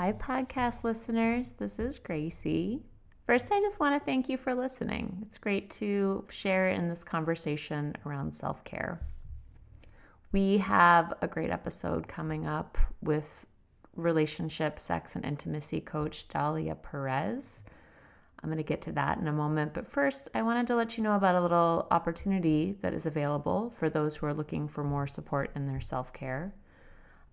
Hi, podcast listeners. This is Gracie. First, I just want to thank you for listening. It's great to share in this conversation around self care. We have a great episode coming up with relationship, sex, and intimacy coach Dahlia Perez. I'm going to get to that in a moment. But first, I wanted to let you know about a little opportunity that is available for those who are looking for more support in their self care.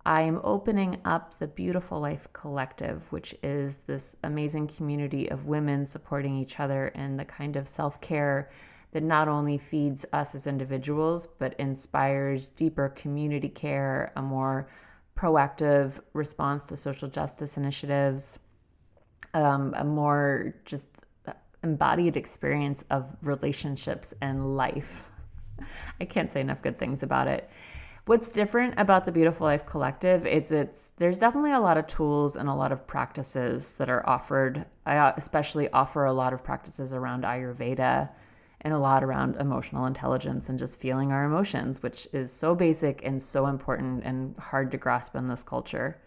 I am opening up the Beautiful Life Collective, which is this amazing community of women supporting each other in the kind of self care that not only feeds us as individuals, but inspires deeper community care, a more proactive response to social justice initiatives, um, a more just embodied experience of relationships and life. I can't say enough good things about it. What's different about the Beautiful Life Collective is it's there's definitely a lot of tools and a lot of practices that are offered. I uh, especially offer a lot of practices around Ayurveda and a lot around emotional intelligence and just feeling our emotions, which is so basic and so important and hard to grasp in this culture.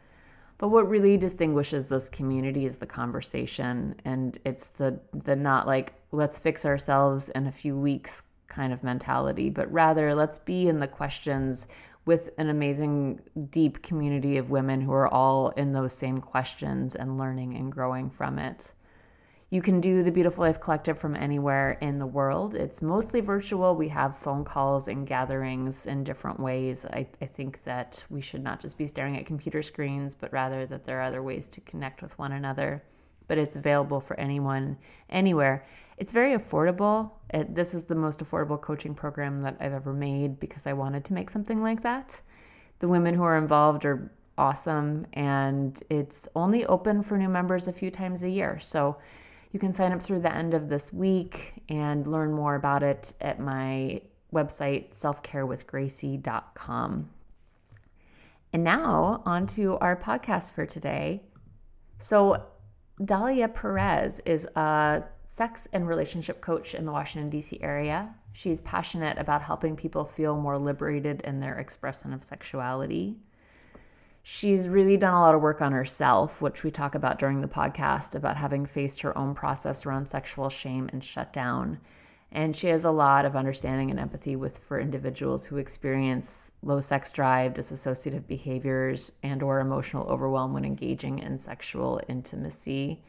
But what really distinguishes this community is the conversation and it's the the not like let's fix ourselves in a few weeks kind of mentality, but rather let's be in the questions with an amazing deep community of women who are all in those same questions and learning and growing from it. You can do the Beautiful Life Collective from anywhere in the world. It's mostly virtual. We have phone calls and gatherings in different ways. I, I, think that we should not just be staring at computer screens, but rather that there are other ways to connect with one another. But it's available for anyone, anywhere. It's very affordable. It, this is the most affordable coaching program that I've ever made because I wanted to make something like that. The women who are involved are awesome, and it's only open for new members a few times a year. So you can sign up through the end of this week and learn more about it at my website, selfcarewithgracie.com. And now, on to our podcast for today. So, Dahlia Perez is a sex and relationship coach in the Washington, D.C. area. She's passionate about helping people feel more liberated in their expression of sexuality. She's really done a lot of work on herself, which we talk about during the podcast about having faced her own process around sexual shame and shutdown. And she has a lot of understanding and empathy with for individuals who experience low sex drive, dissociative behaviors, and or emotional overwhelm when engaging in sexual intimacy.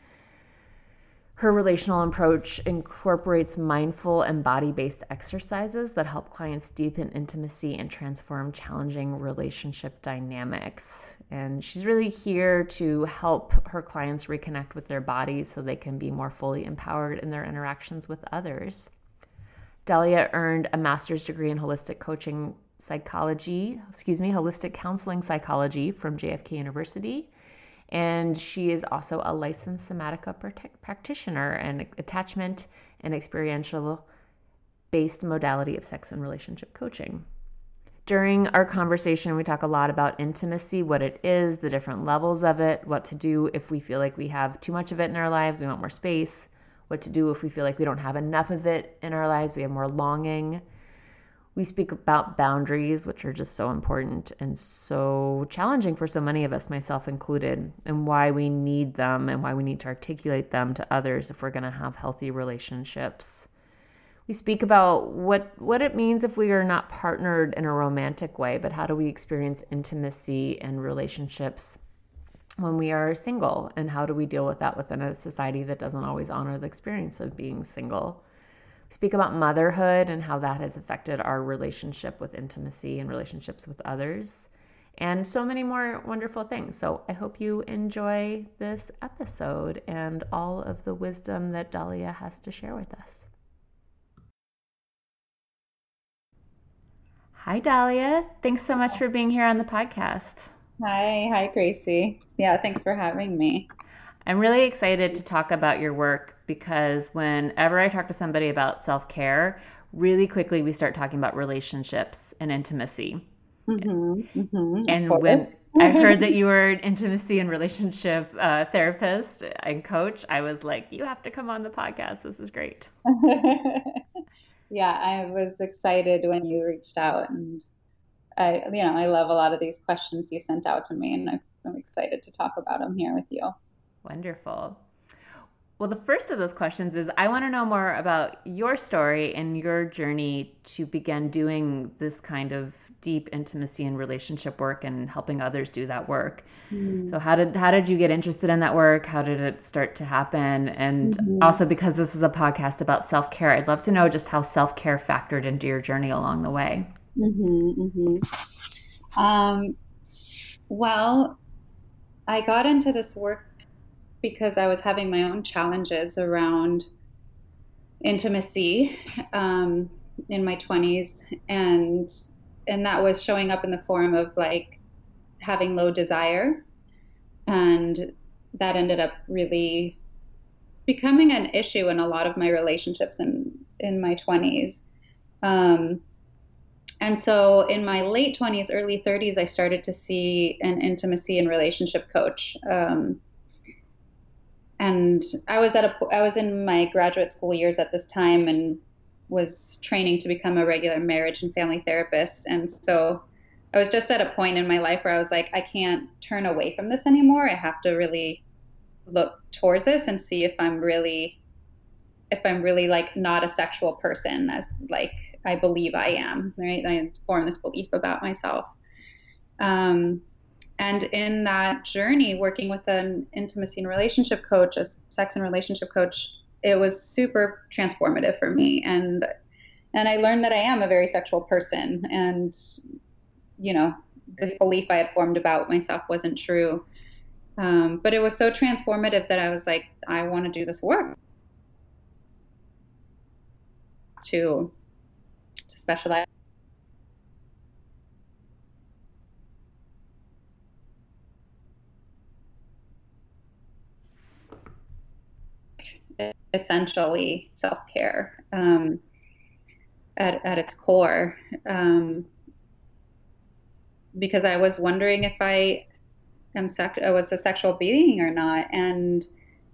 Her relational approach incorporates mindful and body based exercises that help clients deepen intimacy and transform challenging relationship dynamics. And she's really here to help her clients reconnect with their bodies so they can be more fully empowered in their interactions with others. Dahlia earned a master's degree in holistic coaching psychology, excuse me, holistic counseling psychology from JFK University and she is also a licensed somatica practitioner and attachment and experiential based modality of sex and relationship coaching. During our conversation, we talk a lot about intimacy, what it is, the different levels of it, what to do if we feel like we have too much of it in our lives, we want more space, what to do if we feel like we don't have enough of it in our lives, we have more longing, we speak about boundaries, which are just so important and so challenging for so many of us, myself included, and why we need them and why we need to articulate them to others if we're going to have healthy relationships. We speak about what, what it means if we are not partnered in a romantic way, but how do we experience intimacy and relationships when we are single, and how do we deal with that within a society that doesn't always honor the experience of being single speak about motherhood and how that has affected our relationship with intimacy and relationships with others, and so many more wonderful things. So I hope you enjoy this episode and all of the wisdom that Dahlia has to share with us. Hi, Dahlia. Thanks so much for being here on the podcast. Hi, hi, Gracie. Yeah, thanks for having me. I'm really excited to talk about your work because whenever I talk to somebody about self care, really quickly we start talking about relationships and intimacy. Mm-hmm, mm-hmm, and when I heard that you were an intimacy and relationship uh, therapist and coach, I was like, you have to come on the podcast. This is great. yeah, I was excited when you reached out, and I, you know, I love a lot of these questions you sent out to me, and I'm excited to talk about them here with you. Wonderful. Well, the first of those questions is I want to know more about your story and your journey to begin doing this kind of deep intimacy and relationship work and helping others do that work. Mm. So how did how did you get interested in that work? How did it start to happen? And mm-hmm. also because this is a podcast about self-care, I'd love to know just how self-care factored into your journey along the way. Mm-hmm, mm-hmm. Um, well, I got into this work because I was having my own challenges around intimacy um, in my 20s and and that was showing up in the form of like having low desire. And that ended up really becoming an issue in a lot of my relationships in in my 20s um, and so in my late 20s early 30s i started to see an intimacy and relationship coach um, and I was at a I was in my graduate school years at this time and was training to become a regular marriage and family therapist. And so I was just at a point in my life where I was like I can't turn away from this anymore. I have to really look towards this and see if I'm really if I'm really like not a sexual person as like I believe I am right? I formed this belief about myself. Um, and in that journey, working with an intimacy and relationship coach, a sex and relationship coach, it was super transformative for me. And and I learned that I am a very sexual person. And you know, this belief I had formed about myself wasn't true. Um, but it was so transformative that I was like, I want to do this work to, to specialize essentially self care um, at, at its core. Um, because I was wondering if I am sex- I was a sexual being or not. And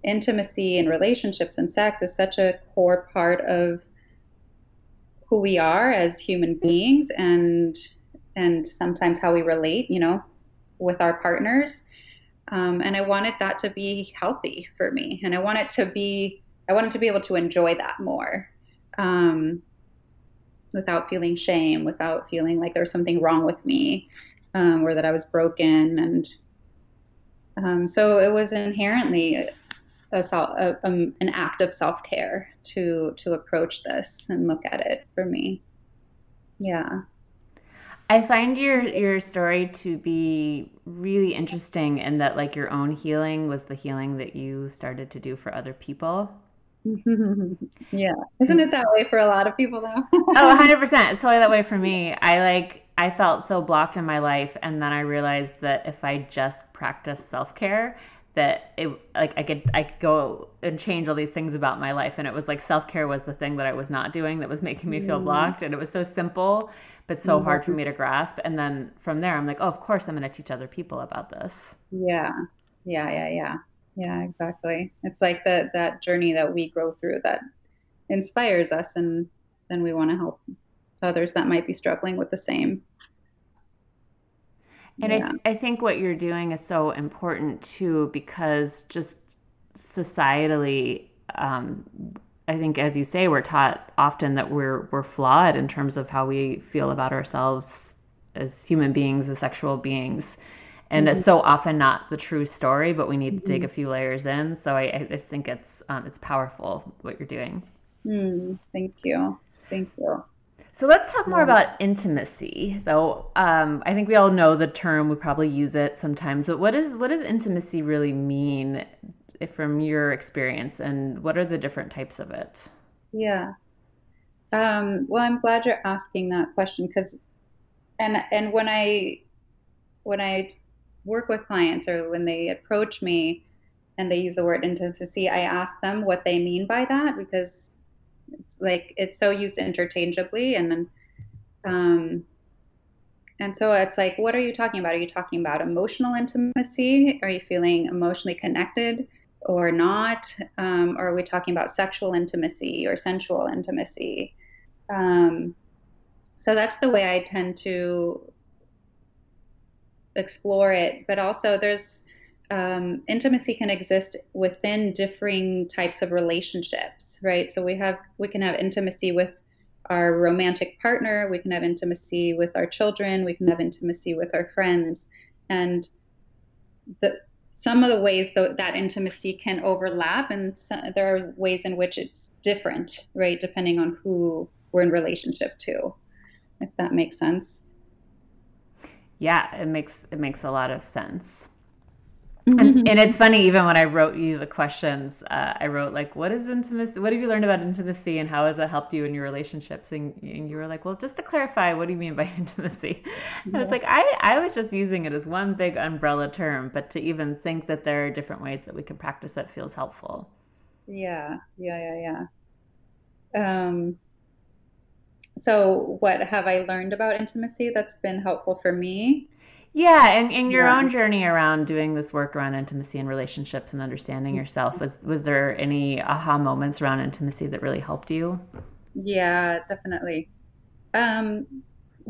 intimacy and relationships and sex is such a core part of who we are as human beings and and sometimes how we relate, you know, with our partners. Um, and I wanted that to be healthy for me. And I wanted to be I wanted to be able to enjoy that more um, without feeling shame, without feeling like there was something wrong with me um, or that I was broken. And um, so it was inherently a, a, um, an act of self care to to approach this and look at it for me. Yeah. I find your your story to be really interesting in that like your own healing was the healing that you started to do for other people. yeah. Isn't it that way for a lot of people though? oh, 100%. It's totally that way for me. I like I felt so blocked in my life and then I realized that if I just practice self-care that it like I could I could go and change all these things about my life and it was like self-care was the thing that I was not doing that was making me feel mm. blocked and it was so simple but so mm-hmm. hard for mm-hmm. me to grasp and then from there I'm like, "Oh, of course I'm going to teach other people about this." Yeah. Yeah, yeah, yeah. Yeah, exactly. It's like that that journey that we grow through that inspires us and then we want to help others that might be struggling with the same. And yeah. I, I think what you're doing is so important too, because just societally, um, I think, as you say, we're taught often that we're we're flawed in terms of how we feel about ourselves as human beings, as sexual beings, and mm-hmm. it's so often not the true story but we need mm-hmm. to dig mm-hmm. a few layers in so i, I just think it's um, it's powerful what you're doing mm, thank you thank you so let's talk more about intimacy. So um, I think we all know the term. We probably use it sometimes. But what is what does intimacy really mean, from your experience, and what are the different types of it? Yeah. Um, well, I'm glad you're asking that question because, and and when I when I work with clients or when they approach me and they use the word intimacy, I ask them what they mean by that because it's like it's so used interchangeably and then um and so it's like what are you talking about are you talking about emotional intimacy are you feeling emotionally connected or not um, or are we talking about sexual intimacy or sensual intimacy um, so that's the way i tend to explore it. But also, there's um, intimacy can exist within differing types of relationships, right? So we have we can have intimacy with our romantic partner, we can have intimacy with our children, we can have intimacy with our friends, and the some of the ways that, intimacy can overlap, and some, there are ways in which it's different, right, depending on who we're in relationship to. If that makes sense. Yeah, it makes it makes a lot of sense. And, and, it's funny, even when I wrote you the questions, uh, I wrote like, "What is intimacy? What have you learned about intimacy, and how has it helped you in your relationships?" And, and you were like, "Well, just to clarify, what do you mean by intimacy?" Yeah. I was like, "I I was just using it as one big umbrella term, but to even think that there are different ways that we can practice it feels helpful." Yeah, yeah, yeah, yeah. Um, so, what have I learned about intimacy that's been helpful for me? Yeah, and in your yeah. own journey around doing this work around intimacy and relationships and understanding mm-hmm. yourself, was was there any aha moments around intimacy that really helped you? Yeah, definitely. Um,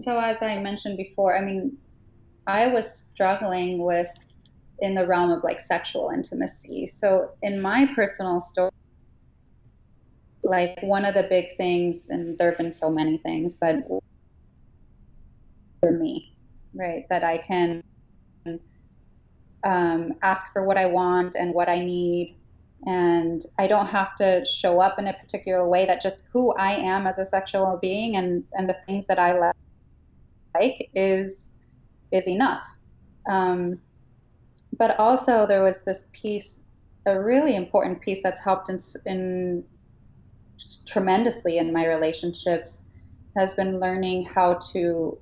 so as I mentioned before, I mean, I was struggling with in the realm of like sexual intimacy. So in my personal story, like one of the big things, and there have been so many things, but for me, right, that I can um, ask for what I want and what I need. And I don't have to show up in a particular way that just who I am as a sexual being and, and the things that I like is is enough. Um, but also there was this piece, a really important piece that's helped in, in tremendously in my relationships has been learning how to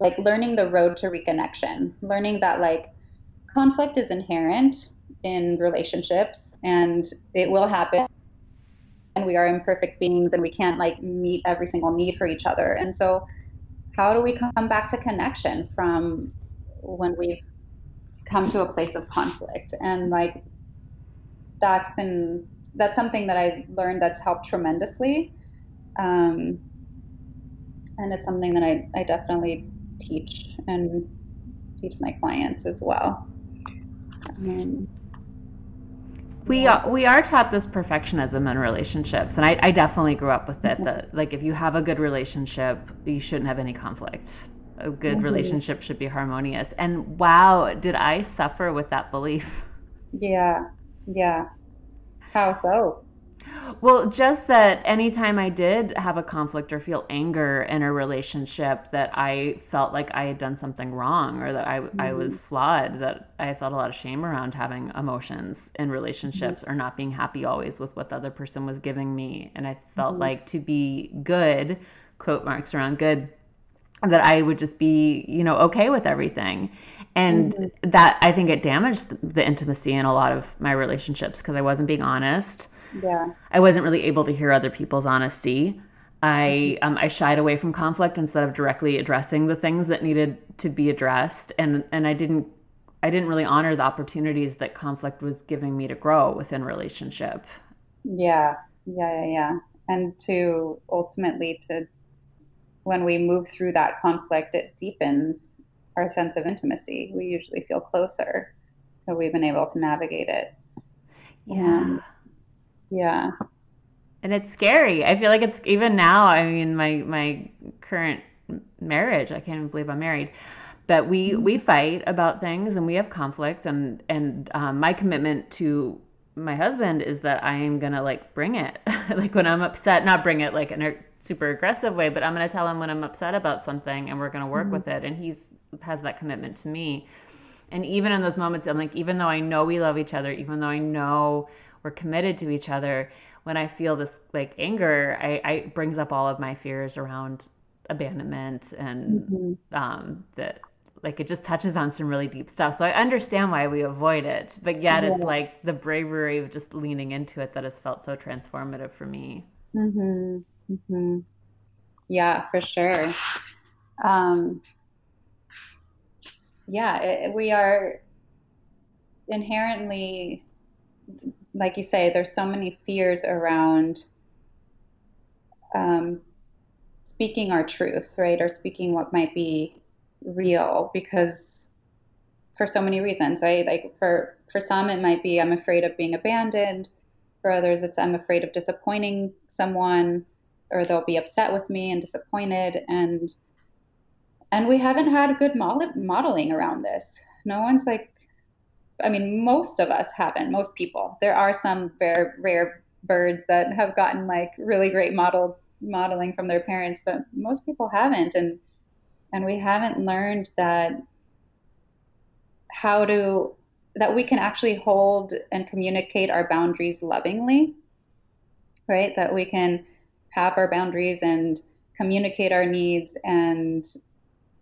like learning the road to reconnection learning that like conflict is inherent in relationships and it will happen. And we are imperfect beings and we can't like meet every single need for each other. And so how do we come back to connection from when we've come to a place of conflict? And like that's been that's something that I learned that's helped tremendously. Um, and it's something that I, I definitely teach and teach my clients as well. Um, we are, we are taught this perfectionism in relationships and I, I definitely grew up with it that like if you have a good relationship you shouldn't have any conflict a good mm-hmm. relationship should be harmonious and wow did i suffer with that belief yeah yeah how so? Well, just that anytime I did have a conflict or feel anger in a relationship, that I felt like I had done something wrong or that I, mm-hmm. I was flawed, that I felt a lot of shame around having emotions in relationships mm-hmm. or not being happy always with what the other person was giving me. And I felt mm-hmm. like to be good, quote marks around good, that I would just be, you know, okay with everything. And mm-hmm. that I think it damaged the intimacy in a lot of my relationships because I wasn't being honest. Yeah. I wasn't really able to hear other people's honesty. I mm-hmm. um, I shied away from conflict instead of directly addressing the things that needed to be addressed, and and I didn't I didn't really honor the opportunities that conflict was giving me to grow within relationship. Yeah, yeah, yeah, yeah, and to ultimately to when we move through that conflict, it deepens our sense of intimacy. We usually feel closer. So we've been able to navigate it. Yeah. Yeah. And it's scary. I feel like it's even now, I mean, my my current marriage, I can't even believe I'm married. But we mm-hmm. we fight about things and we have conflict and and um, my commitment to my husband is that I am gonna like bring it. like when I'm upset, not bring it like in a super aggressive way, but I'm gonna tell him when I'm upset about something and we're gonna work mm-hmm. with it. And he's has that commitment to me. And even in those moments, I'm like, even though I know we love each other, even though I know we're committed to each other, when I feel this like anger, I, I brings up all of my fears around abandonment and mm-hmm. um, that like it just touches on some really deep stuff. So I understand why we avoid it, but yet yeah. it's like the bravery of just leaning into it that has felt so transformative for me. Mm-hmm. Mm-hmm. Yeah, for sure. Um, yeah, it, we are inherently, like you say, there's so many fears around um, speaking our truth, right? Or speaking what might be real because for so many reasons right? Like for for some it might be i'm afraid of being abandoned. For others it's i'm afraid of disappointing someone or they'll be upset with me and disappointed. And and we haven't had good modeling around this. No one's like i mean most of us haven't most people. There are some rare rare birds that have gotten like really great model modeling from their parents but most people haven't. And and we haven't learned that how to that we can actually hold and communicate our boundaries lovingly right? That we can have our boundaries and communicate our needs and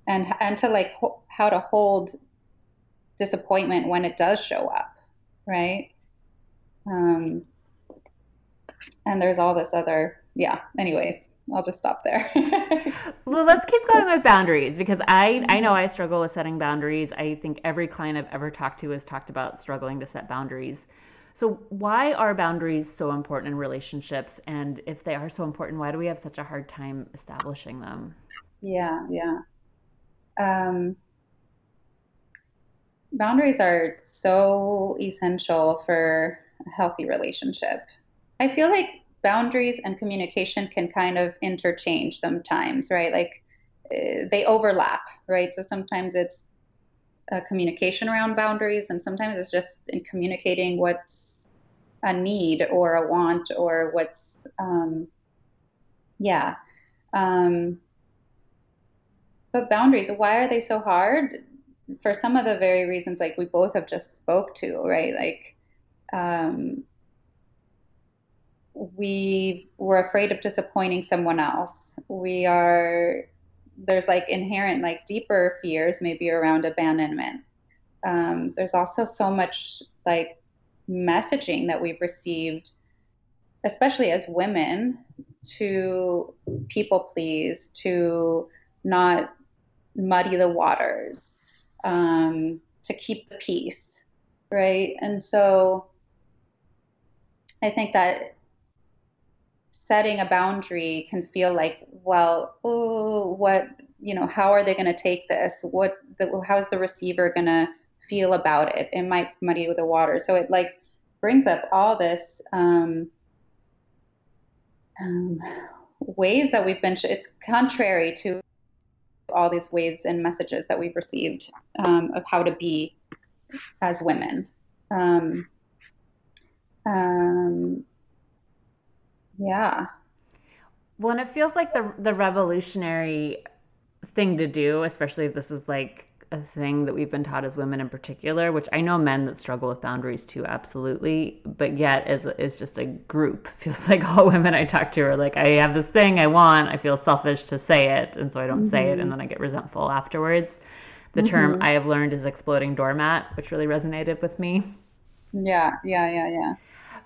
and and to like ho- how to hold disappointment when it does show up right um and there's all this other yeah anyways I'll just stop there. well, let's keep going with boundaries because I I know I struggle with setting boundaries. I think every client I've ever talked to has talked about struggling to set boundaries. So, why are boundaries so important in relationships? And if they are so important, why do we have such a hard time establishing them? Yeah, yeah. Um, boundaries are so essential for a healthy relationship. I feel like boundaries and communication can kind of interchange sometimes, right? Like uh, they overlap, right? So sometimes it's a communication around boundaries, and sometimes it's just in communicating what's a need or a want or what's, um, yeah. Um, but boundaries, why are they so hard? For some of the very reasons, like we both have just spoke to, right? Like, um, we were afraid of disappointing someone else. We are there's like inherent like deeper fears maybe around abandonment. Um, there's also so much like messaging that we've received, especially as women, to people please, to not muddy the waters, um, to keep the peace, right? And so I think that setting a boundary can feel like, well, oh, what, you know, how are they going to take this? What, the, how's the receiver going to feel about it? It might muddy the water. So it like brings up all this um, um, ways that we've been. It's contrary to all these ways and messages that we've received um, of how to be as women. Um, um, yeah. Well, and it feels like the the revolutionary thing to do, especially if this is like a thing that we've been taught as women in particular, which I know men that struggle with boundaries too, absolutely. But yet, as is just a group, feels like all women I talk to are like, I have this thing I want. I feel selfish to say it, and so I don't mm-hmm. say it, and mm-hmm. then I get resentful afterwards. The mm-hmm. term I have learned is exploding doormat, which really resonated with me. Yeah, yeah, yeah, yeah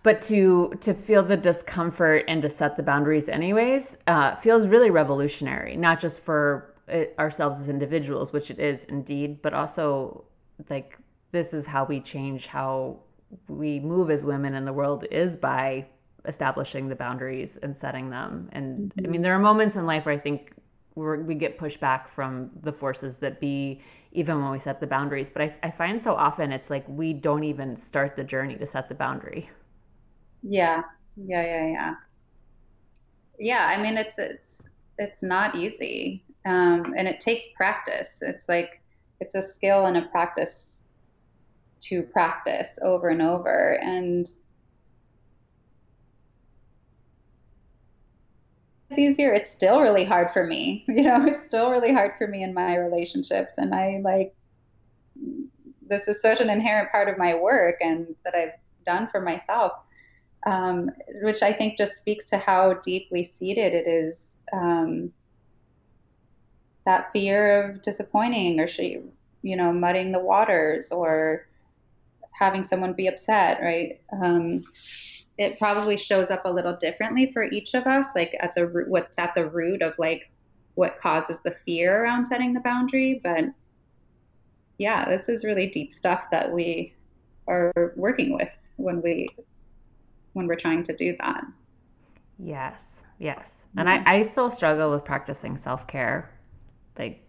but to to feel the discomfort and to set the boundaries anyways uh, feels really revolutionary not just for it, ourselves as individuals which it is indeed but also like this is how we change how we move as women in the world is by establishing the boundaries and setting them and mm-hmm. i mean there are moments in life where i think we get pushed back from the forces that be even when we set the boundaries but I, I find so often it's like we don't even start the journey to set the boundary yeah, yeah, yeah, yeah. Yeah, I mean it's it's it's not easy, um, and it takes practice. It's like it's a skill and a practice to practice over and over, and it's easier. It's still really hard for me. You know, it's still really hard for me in my relationships, and I like this is such an inherent part of my work and that I've done for myself um, which I think just speaks to how deeply seated it is. Um, that fear of disappointing or she, you know, mudding the waters or having someone be upset, right? Um, it probably shows up a little differently for each of us, like at the what's at the root of like what causes the fear around setting the boundary. But yeah, this is really deep stuff that we are working with when we when we're trying to do that. Yes, yes. And I, I still struggle with practicing self care. Like,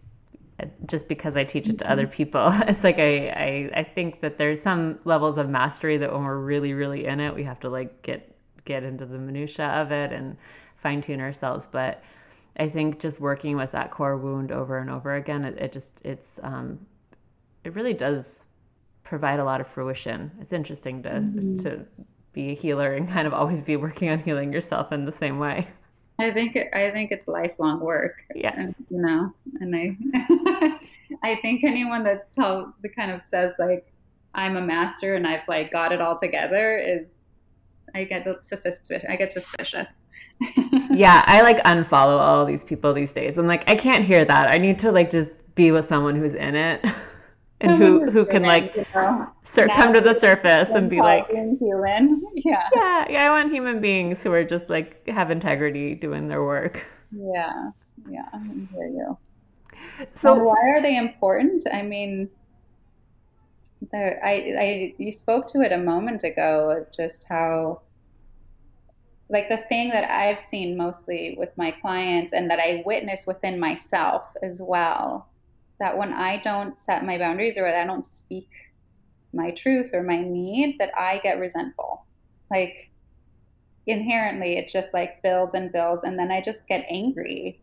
just because I teach it to other mm-hmm. people. It's like I, I I think that there's some levels of mastery that when we're really really in it, we have to like get get into the minutia of it and fine tune ourselves. But I think just working with that core wound over and over again, it, it just it's um, it really does provide a lot of fruition. It's interesting to mm-hmm. to be a healer and kind of always be working on healing yourself in the same way. I think I think it's lifelong work. Yes. And, you know, and I I think anyone that tells the kind of says like I'm a master and I've like got it all together is I get suspicious. I get suspicious. yeah, I like unfollow all these people these days. I'm like, I can't hear that. I need to like just be with someone who's in it and who who can like sur- come to the surface and be like human. Yeah. Yeah, yeah. I want human beings who are just like have integrity doing their work. Yeah, yeah. I hear you. So and why are they important? I mean, I, I, you spoke to it a moment ago, just how like the thing that I've seen mostly with my clients and that I witness within myself as well, that when I don't set my boundaries or I don't speak my truth or my need, that I get resentful. Like inherently, it just like builds and builds, and then I just get angry.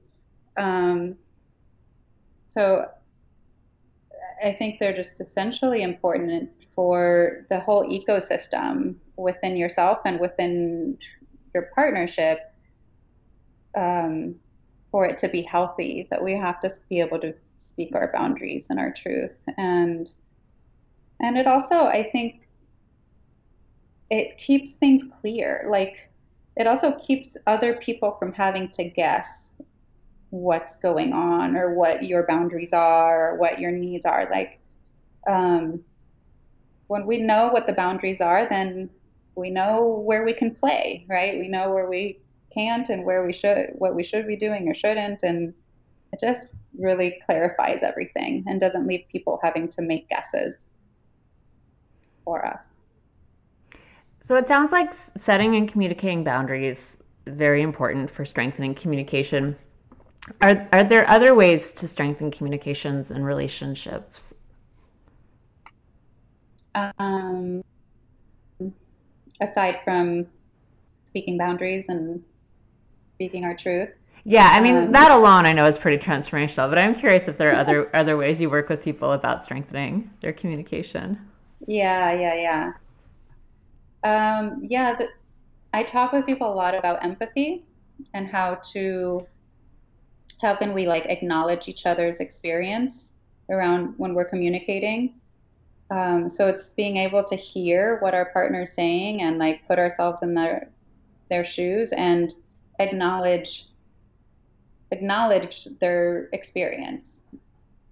Um, so I think they're just essentially important for the whole ecosystem within yourself and within your partnership um, for it to be healthy that we have to be able to speak our boundaries and our truth and and it also i think it keeps things clear like it also keeps other people from having to guess what's going on or what your boundaries are or what your needs are like um, when we know what the boundaries are then we know where we can play, right? We know where we can't and where we should, what we should be doing or shouldn't. And it just really clarifies everything and doesn't leave people having to make guesses for us. So it sounds like setting and communicating boundaries very important for strengthening communication. Are are there other ways to strengthen communications and relationships? Um, aside from speaking boundaries and speaking our truth. Yeah, I mean um, that alone I know is pretty transformational, but I'm curious if there are other other ways you work with people about strengthening their communication. Yeah, yeah, yeah. Um, yeah, the, I talk with people a lot about empathy and how to how can we like acknowledge each other's experience around when we're communicating um, so it's being able to hear what our partner's saying and like put ourselves in their their shoes and acknowledge acknowledge their experience.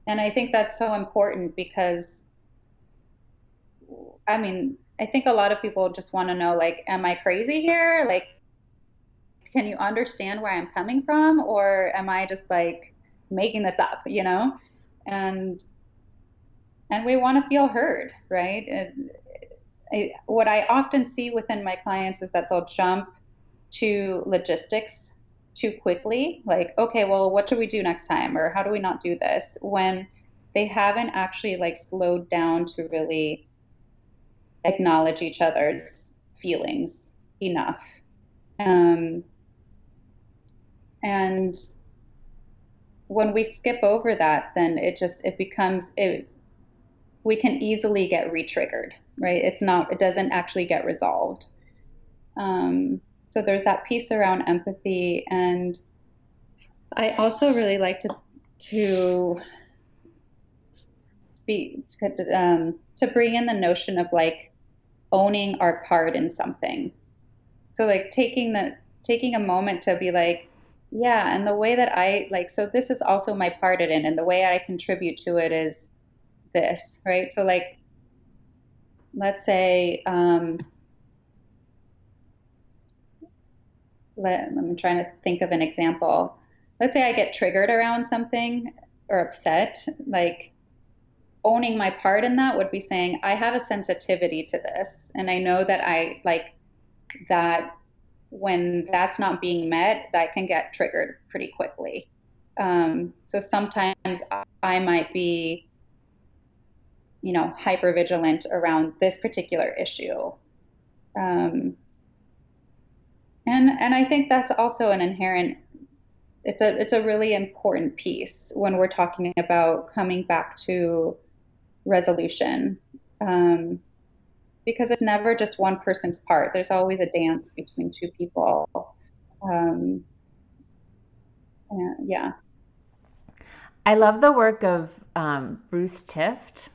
And I think that's so important because I mean, I think a lot of people just want to know like am I crazy here? Like can you understand where I'm coming from or am I just like making this up, you know? And and we want to feel heard, right? And I, what I often see within my clients is that they'll jump to logistics too quickly, like, okay, well, what should we do next time, or how do we not do this, when they haven't actually like slowed down to really acknowledge each other's feelings enough. Um, and when we skip over that, then it just it becomes it we can easily get re-triggered, right? It's not, it doesn't actually get resolved. Um, so there's that piece around empathy, and I also really like to to be um, to bring in the notion of like owning our part in something. So like taking the taking a moment to be like, yeah, and the way that I like, so this is also my part in it, and the way I contribute to it is this, right? So, like, let's say, um, let, I'm trying to think of an example. Let's say I get triggered around something or upset, like owning my part in that would be saying, I have a sensitivity to this. And I know that I like that when that's not being met, that can get triggered pretty quickly. Um, so sometimes I might be, you know, hyper vigilant around this particular issue. Um, and and I think that's also an inherent it's a it's a really important piece when we're talking about coming back to resolution. Um, because it's never just one person's part. There's always a dance between two people. Um, yeah. I love the work of um, bruce tift.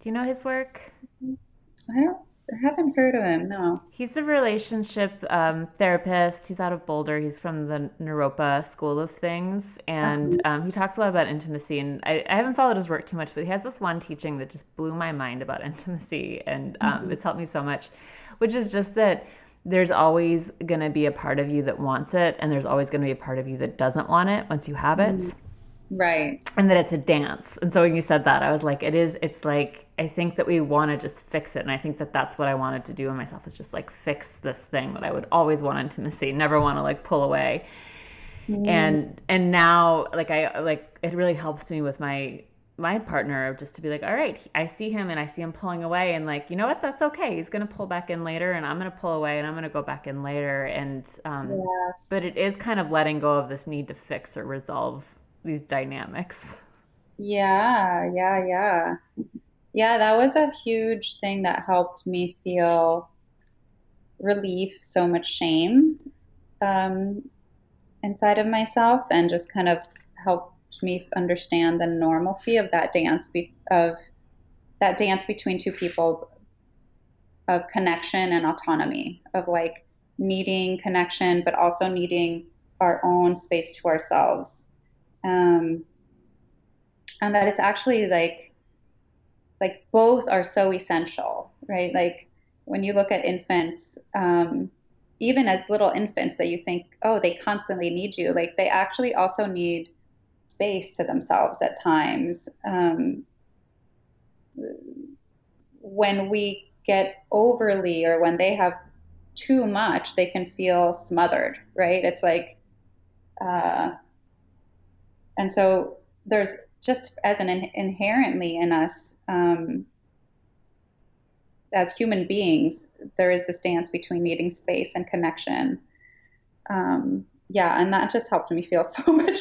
Do you know his work? I don't I haven't heard of him. No. He's a relationship um, therapist. He's out of Boulder. He's from the Naropa School of Things, and um, he talks a lot about intimacy. And I, I, haven't followed his work too much, but he has this one teaching that just blew my mind about intimacy, and um, mm-hmm. it's helped me so much. Which is just that there's always going to be a part of you that wants it, and there's always going to be a part of you that doesn't want it once you have it. Mm-hmm. Right. And that it's a dance. And so when you said that, I was like, it is, it's like, I think that we want to just fix it. And I think that that's what I wanted to do in myself is just like fix this thing that I would always want intimacy, never want to like pull away. Mm. And, and now like I, like it really helps me with my, my partner just to be like, all right, I see him and I see him pulling away and like, you know what, that's okay. He's going to pull back in later and I'm going to pull away and I'm going to go back in later. And, um, yes. but it is kind of letting go of this need to fix or resolve these dynamics. Yeah, yeah, yeah. Yeah, that was a huge thing that helped me feel relief, so much shame um, inside of myself, and just kind of helped me understand the normalcy of that dance be- of that dance between two people of connection and autonomy of like needing connection but also needing our own space to ourselves. Um, and that it's actually like like both are so essential right? Like when you look at infants um, even as little infants that you think oh they constantly need you like they actually also need space to themselves at times. Um, when we get overly or when they have too much they can feel smothered right? It's like uh, and so there's just as an in, inherently in us um, as human beings, there is this dance between needing space and connection. Um, yeah, and that just helped me feel so much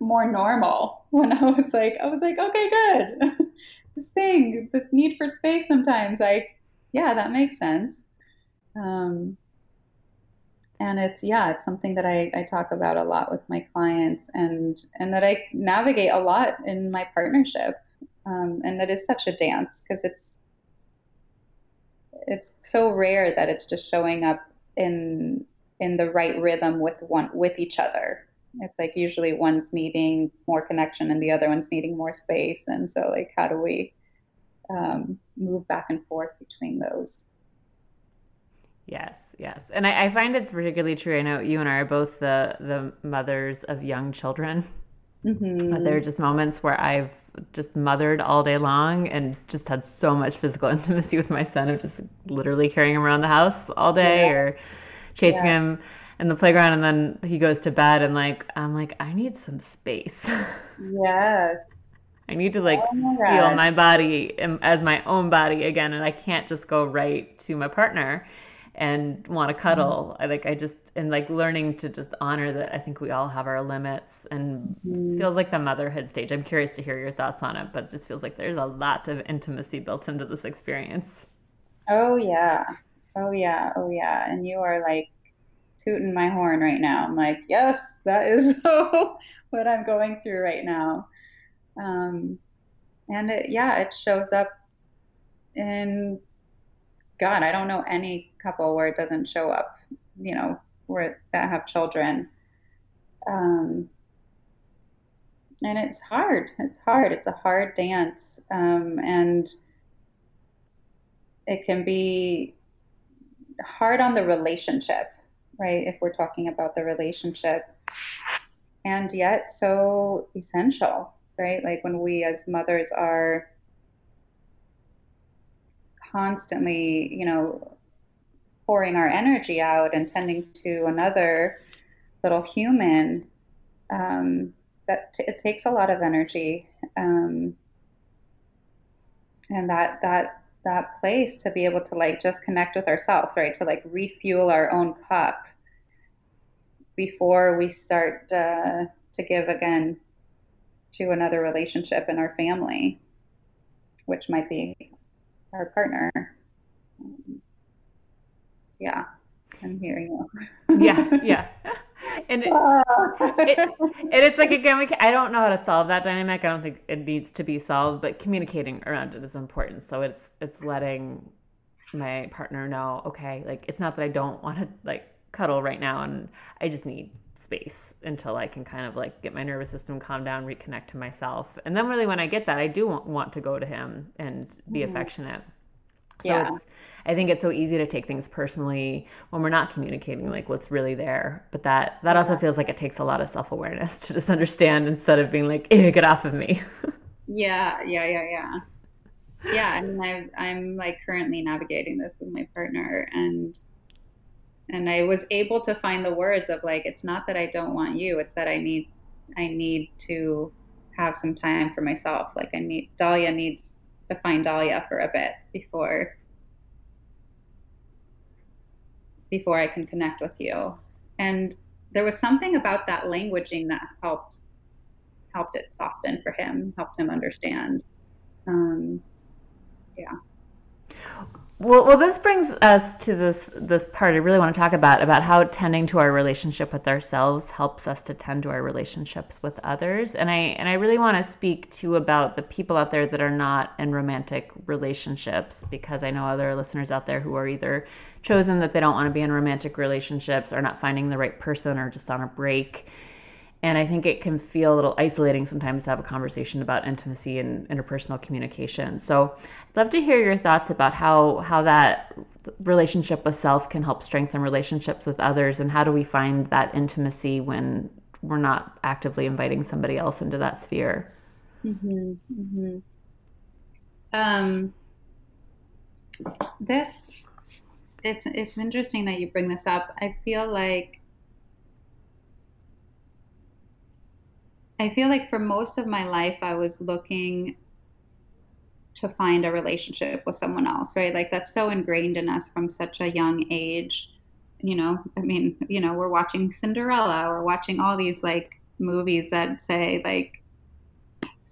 more normal when I was like, I was like, okay, good. this thing, this need for space sometimes, like, yeah, that makes sense. Um, and it's yeah it's something that I, I talk about a lot with my clients and and that i navigate a lot in my partnership um, and that is such a dance because it's it's so rare that it's just showing up in in the right rhythm with one with each other it's like usually one's needing more connection and the other one's needing more space and so like how do we um, move back and forth between those Yes, yes, and I, I, find it's particularly true. I know you and I are both the the mothers of young children. Mm-hmm. There are just moments where I've just mothered all day long and just had so much physical intimacy with my son of just literally carrying him around the house all day yeah. or chasing yeah. him in the playground and then he goes to bed and like I'm like I need some space. Yes. I need to like oh my feel my body as my own body again and I can't just go right to my partner and want to cuddle. Mm-hmm. I like I just and like learning to just honor that I think we all have our limits and mm-hmm. feels like the motherhood stage. I'm curious to hear your thoughts on it, but it just feels like there's a lot of intimacy built into this experience. Oh yeah. Oh yeah. Oh yeah. And you are like tooting my horn right now. I'm like, yes, that is what I'm going through right now. Um, and it, yeah, it shows up in God, I don't know any couple where it doesn't show up, you know, where that have children. Um, and it's hard. It's hard. It's a hard dance. Um, and it can be hard on the relationship, right? If we're talking about the relationship. And yet so essential, right? Like when we as mothers are constantly, you know, pouring our energy out and tending to another little human, um, that t- it takes a lot of energy um, and that that that place to be able to like just connect with ourselves right? To like refuel our own cup before we start uh, to give again to another relationship in our family which might be our partner yeah i'm hearing you. Yeah yeah. And it, it, and it's like again we can, i don't know how to solve that dynamic. I don't think it needs to be solved but communicating around it is important. So it's it's letting my partner know okay like it's not that i don't want to like cuddle right now and i just need space until i can kind of like get my nervous system calm down reconnect to myself. And then really when i get that i do want, want to go to him and be mm-hmm. affectionate yeah. it's I think it's so easy to take things personally when we're not communicating like what's really there. But that that also feels like it takes a lot of self awareness to just understand instead of being like, hey, get off of me. yeah, yeah, yeah, yeah. Yeah, I mean, I've, I'm like currently navigating this with my partner, and and I was able to find the words of like, it's not that I don't want you, it's that I need I need to have some time for myself. Like I need Dalia needs to find Dalia for a bit before before I can connect with you. And there was something about that languaging that helped helped it soften for him, helped him understand. Um, yeah. Well, well, this brings us to this this part I really want to talk about about how tending to our relationship with ourselves helps us to tend to our relationships with others. And I and I really want to speak to about the people out there that are not in romantic relationships because I know other listeners out there who are either chosen that they don't want to be in romantic relationships or not finding the right person or just on a break. And I think it can feel a little isolating sometimes to have a conversation about intimacy and interpersonal communication. So love to hear your thoughts about how, how that relationship with self can help strengthen relationships with others and how do we find that intimacy when we're not actively inviting somebody else into that sphere. Mm-hmm, mm-hmm. Um, this it's it's interesting that you bring this up. I feel like I feel like for most of my life I was looking to find a relationship with someone else, right? Like that's so ingrained in us from such a young age. You know, I mean, you know, we're watching Cinderella, we're watching all these like movies that say like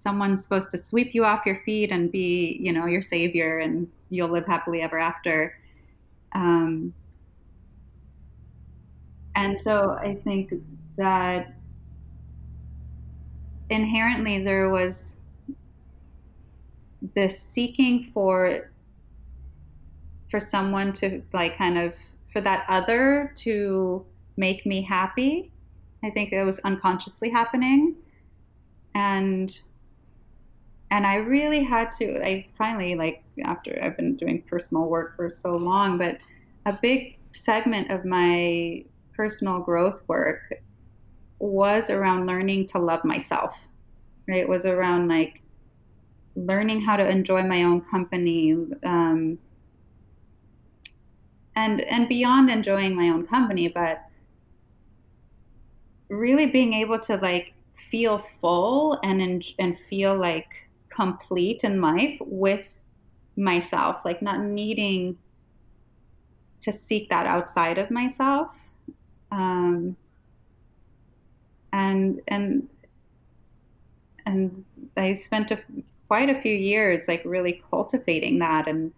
someone's supposed to sweep you off your feet and be, you know, your savior and you'll live happily ever after. Um, and so I think that inherently there was this seeking for for someone to like kind of for that other to make me happy. I think it was unconsciously happening. And and I really had to I finally like after I've been doing personal work for so long, but a big segment of my personal growth work was around learning to love myself. Right? It was around like learning how to enjoy my own company, um, and and beyond enjoying my own company, but really being able to like feel full and and feel like complete in life with myself, like not needing to seek that outside of myself. Um, and and and I spent a, quite a few years like really cultivating that and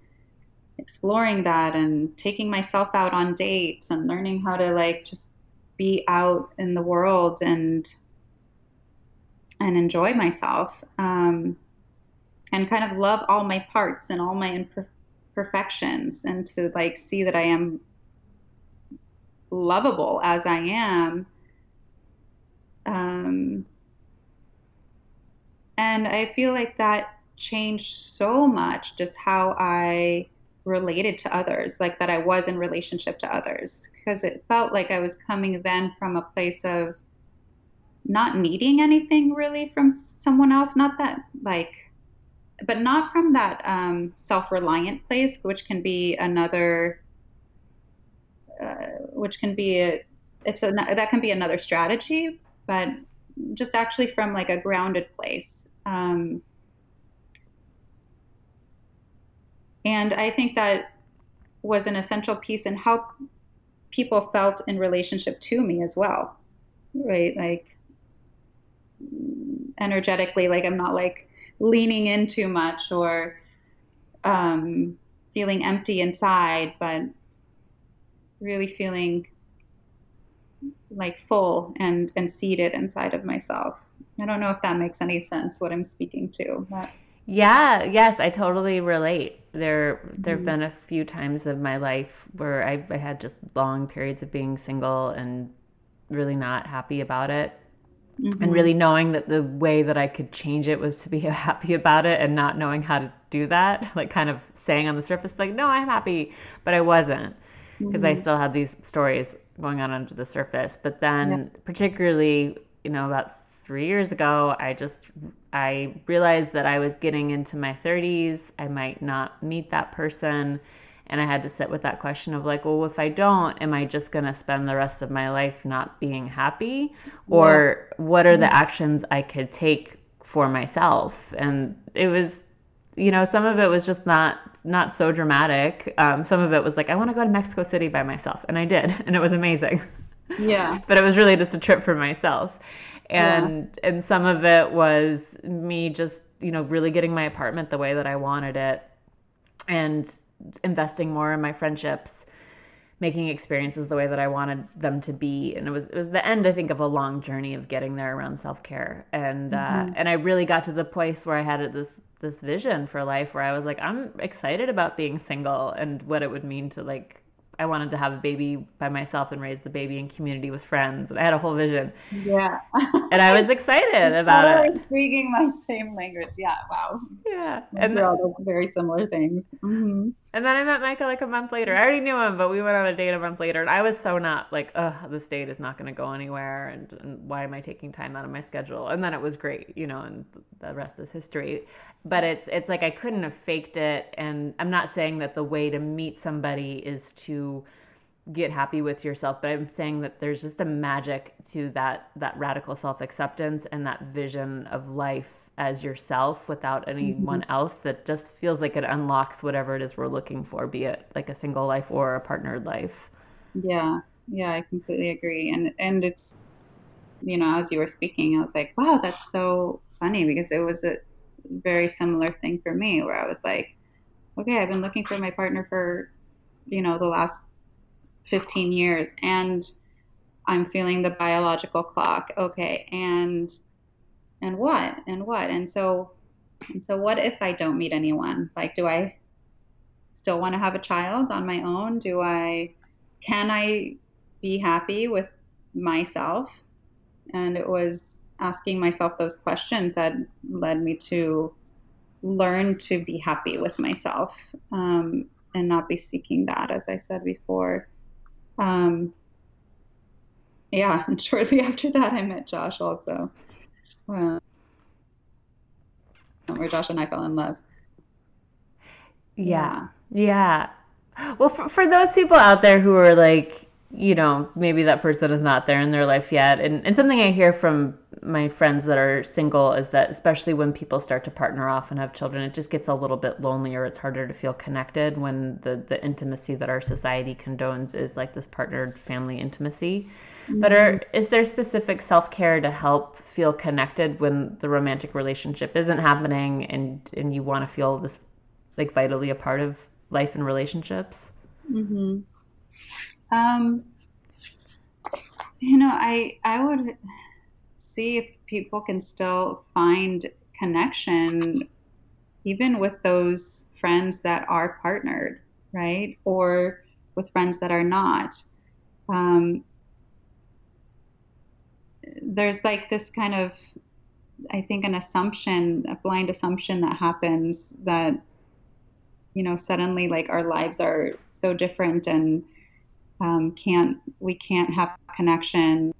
exploring that and taking myself out on dates and learning how to like just be out in the world and and enjoy myself um, and kind of love all my parts and all my imperfections and to like see that I am lovable as I am. Um, and I feel like that changed so much just how I related to others, like that I was in relationship to others, because it felt like I was coming then from a place of not needing anything really from someone else. Not that like but not from that um, self-reliant place, which can be another, uh, which can be a, it's a that can be another strategy. But just actually from like a grounded place. Um, and I think that was an essential piece in how people felt in relationship to me as well, right? Like energetically, like I'm not like leaning in too much or um, feeling empty inside, but really feeling like full and and seated inside of myself. I don't know if that makes any sense what I'm speaking to. But... Yeah, yes, I totally relate. There there've mm-hmm. been a few times of my life where I, I had just long periods of being single and really not happy about it. Mm-hmm. And really knowing that the way that I could change it was to be happy about it and not knowing how to do that, like kind of saying on the surface like no, I'm happy, but I wasn't because mm-hmm. I still had these stories going on under the surface. But then, yeah. particularly, you know, about three years ago, I just I realized that I was getting into my 30s. I might not meet that person. And I had to sit with that question of like, well, if I don't, am I just going to spend the rest of my life not being happy? Or yeah. what are the mm-hmm. actions I could take for myself? And it was, you know, some of it was just not not so dramatic. Um, some of it was like, I want to go to Mexico City by myself, and I did, and it was amazing. Yeah. but it was really just a trip for myself, and yeah. and some of it was me just you know really getting my apartment the way that I wanted it, and investing more in my friendships making experiences the way that I wanted them to be. And it was it was the end, I think, of a long journey of getting there around self care. And uh, mm-hmm. uh, and I really got to the place where I had this this vision for life where I was like, I'm excited about being single and what it would mean to like I wanted to have a baby by myself and raise the baby in community with friends. And I had a whole vision. Yeah. and I was excited about it. Speaking my same language. Yeah. Wow. Yeah. And they're all very similar things. Mm-hmm. And then I met Michael like a month later. I already knew him, but we went on a date a month later. And I was so not like, ugh, this date is not going to go anywhere. And, and why am I taking time out of my schedule? And then it was great, you know, and the rest is history but it's it's like I couldn't have faked it and I'm not saying that the way to meet somebody is to get happy with yourself but I'm saying that there's just a magic to that that radical self-acceptance and that vision of life as yourself without anyone mm-hmm. else that just feels like it unlocks whatever it is we're looking for be it like a single life or a partnered life yeah yeah I completely agree and and it's you know as you were speaking I was like wow that's so funny because it was a very similar thing for me where I was like, okay, I've been looking for my partner for, you know, the last 15 years and I'm feeling the biological clock. Okay. And, and what? And what? And so, and so what if I don't meet anyone? Like, do I still want to have a child on my own? Do I, can I be happy with myself? And it was asking myself those questions that led me to learn to be happy with myself um, and not be seeking that, as I said before. Um, yeah, and shortly after that, I met Josh also, where Josh and I fell in love. Yeah, yeah. Well, for, for those people out there who are like, you know, maybe that person is not there in their life yet. And, and something I hear from my friends that are single is that, especially when people start to partner off and have children, it just gets a little bit lonelier. It's harder to feel connected when the, the intimacy that our society condones is like this partnered family intimacy. Mm-hmm. But are, is there specific self care to help feel connected when the romantic relationship isn't happening and, and you want to feel this like vitally a part of life and relationships? Mm-hmm. Um, you know, I I would see if people can still find connection even with those friends that are partnered, right? Or with friends that are not. Um, there's like this kind of, I think, an assumption, a blind assumption that happens that, you know, suddenly like our lives are so different and um, can't we can't have connection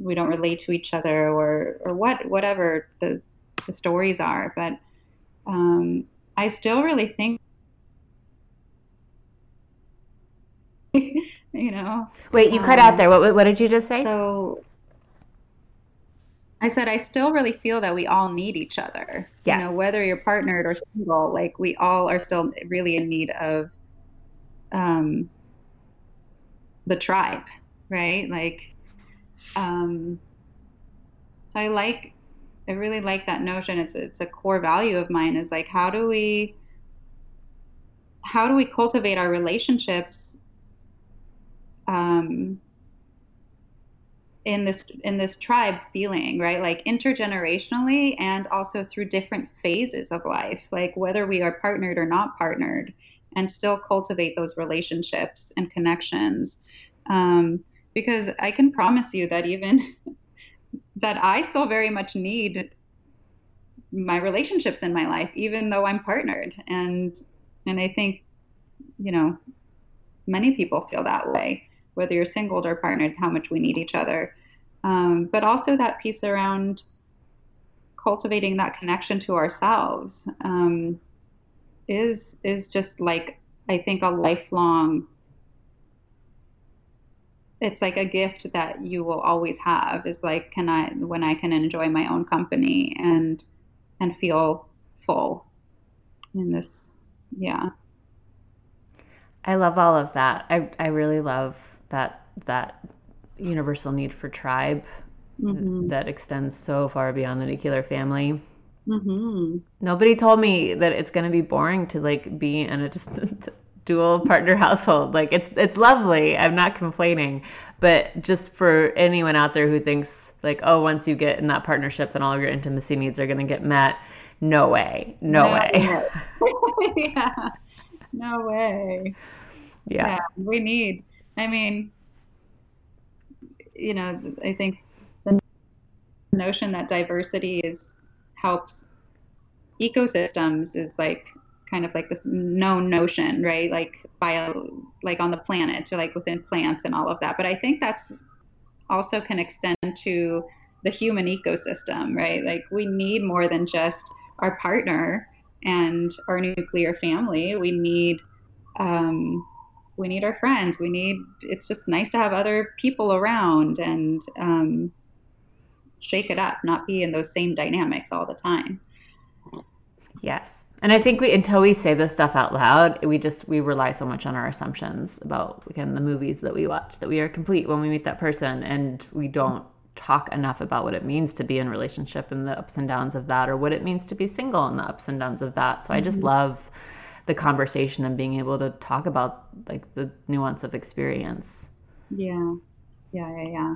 we don't relate to each other or or what whatever the, the stories are. But um, i still really think you know wait you um, cut out there. What, what did you just say? so I said I still really feel that we all need each other. Yes. You know, whether you're partnered or single, like we all are still really in need of um the tribe, right? Like um so I like I really like that notion. It's it's a core value of mine is like how do we how do we cultivate our relationships um in this in this tribe feeling right? Like intergenerationally and also through different phases of life like whether we are partnered or not partnered and still cultivate those relationships and connections. Um, because i can promise you that even that i still very much need my relationships in my life even though i'm partnered. And and i think you know many people feel that way whether you're single or partnered, how much we need each other. Um, but also that piece around cultivating that connection to ourselves um, is is just like I think a lifelong. It's like a gift that you will always have. Is like can I when I can enjoy my own company and and feel full in this yeah I love all of that. I I really love that that universal need for tribe mm-hmm. that extends so far beyond the nuclear family. Mm-hmm. Nobody told me that it's going to be boring to like be in a just dual partner household. Like it's it's lovely. I'm not complaining, but just for anyone out there who thinks like, oh, once you get in that partnership, then all of your intimacy needs are going to get met. No way. No, no way. yeah. No way. Yeah. yeah. We need I mean, you know, I think the notion that diversity is helps ecosystems is like kind of like this known notion, right? Like bio, like on the planet or like within plants and all of that. But I think that's also can extend to the human ecosystem, right? Like we need more than just our partner and our nuclear family. We need um, we need our friends we need it's just nice to have other people around and um, shake it up not be in those same dynamics all the time yes and i think we until we say this stuff out loud we just we rely so much on our assumptions about again the movies that we watch that we are complete when we meet that person and we don't talk enough about what it means to be in relationship and the ups and downs of that or what it means to be single and the ups and downs of that so mm-hmm. i just mm-hmm. love the conversation and being able to talk about like the nuance of experience. Yeah. Yeah, yeah, yeah.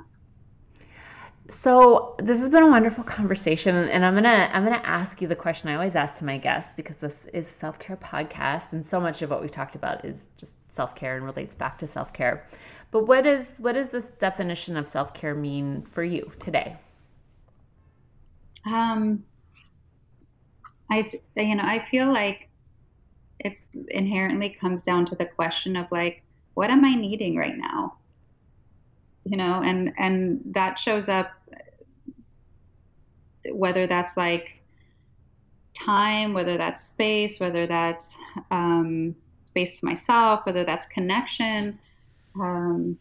So this has been a wonderful conversation, and I'm gonna I'm gonna ask you the question I always ask to my guests because this is self care podcast, and so much of what we've talked about is just self care and relates back to self care. But what is what does this definition of self care mean for you today? Um, I you know I feel like it's inherently comes down to the question of like what am i needing right now? You know and and that shows up whether that's like time whether that's space whether that's um, space to myself whether that's connection um,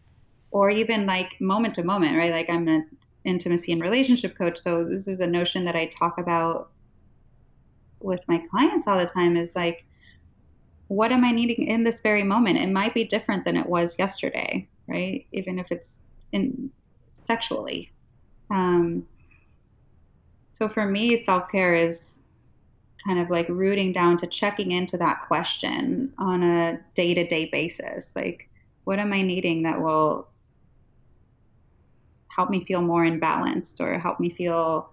or even like moment to moment right? Like i'm an intimacy and relationship coach so this is a notion that i talk about with my clients all the time is like what am I needing in this very moment? It might be different than it was yesterday, right? Even if it's in sexually. Um, so for me, self care is kind of like rooting down to checking into that question on a day to day basis. Like, what am I needing that will help me feel more in balance or help me feel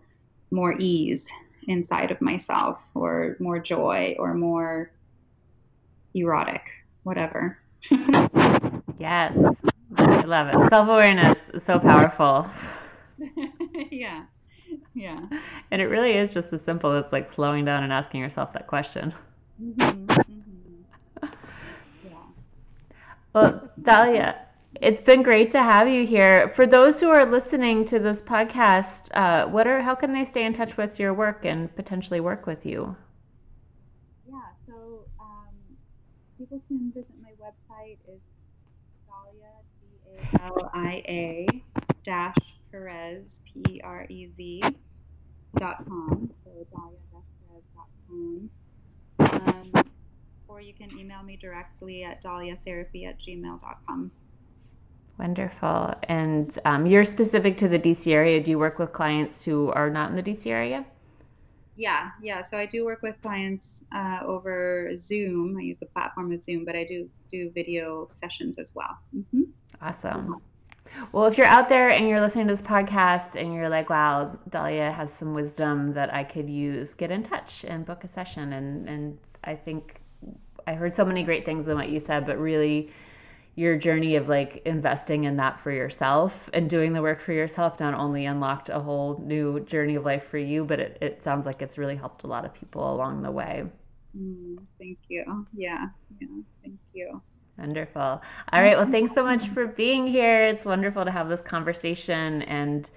more ease inside of myself or more joy or more erotic, whatever. yes, I love it. Self awareness is so powerful. yeah, yeah. And it really is just as simple as like slowing down and asking yourself that question. Mm-hmm. Mm-hmm. Yeah. Well, Dalia, it's been great to have you here. For those who are listening to this podcast, uh, what are how can they stay in touch with your work and potentially work with you? People can visit my website is Dalia, D-A-L-I-A dash Perez, P R E Z, dot com. So dalia-perez.com. Um, or you can email me directly at daliatherapy at gmail dot com. Wonderful. And um, you're specific to the DC area. Do you work with clients who are not in the DC area? Yeah, yeah. So I do work with clients uh, over Zoom. I use the platform of Zoom, but I do do video sessions as well. Mm-hmm. Awesome. Well, if you're out there and you're listening to this podcast and you're like, wow, Dalia has some wisdom that I could use, get in touch and book a session. And, and I think I heard so many great things in what you said, but really your journey of like investing in that for yourself and doing the work for yourself not only unlocked a whole new journey of life for you, but it, it sounds like it's really helped a lot of people along the way. Mm, thank you. Yeah. Yeah. Thank you. Wonderful. All right. Well, thanks so much for being here. It's wonderful to have this conversation. And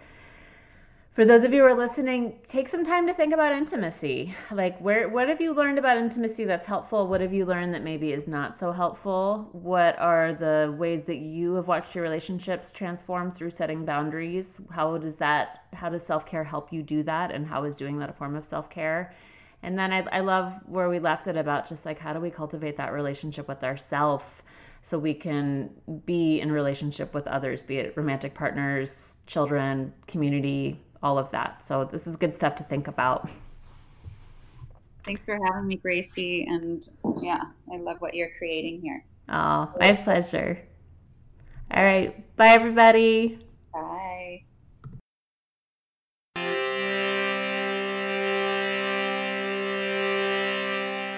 for those of you who are listening, take some time to think about intimacy. Like, where, what have you learned about intimacy that's helpful? What have you learned that maybe is not so helpful? What are the ways that you have watched your relationships transform through setting boundaries? How does that, how does self care help you do that? And how is doing that a form of self care? And then I, I love where we left it about just like how do we cultivate that relationship with ourself so we can be in relationship with others, be it romantic partners, children, community, all of that. So this is good stuff to think about. Thanks for having me, Gracie. And yeah, I love what you're creating here. Oh, my pleasure. All right. Bye, everybody.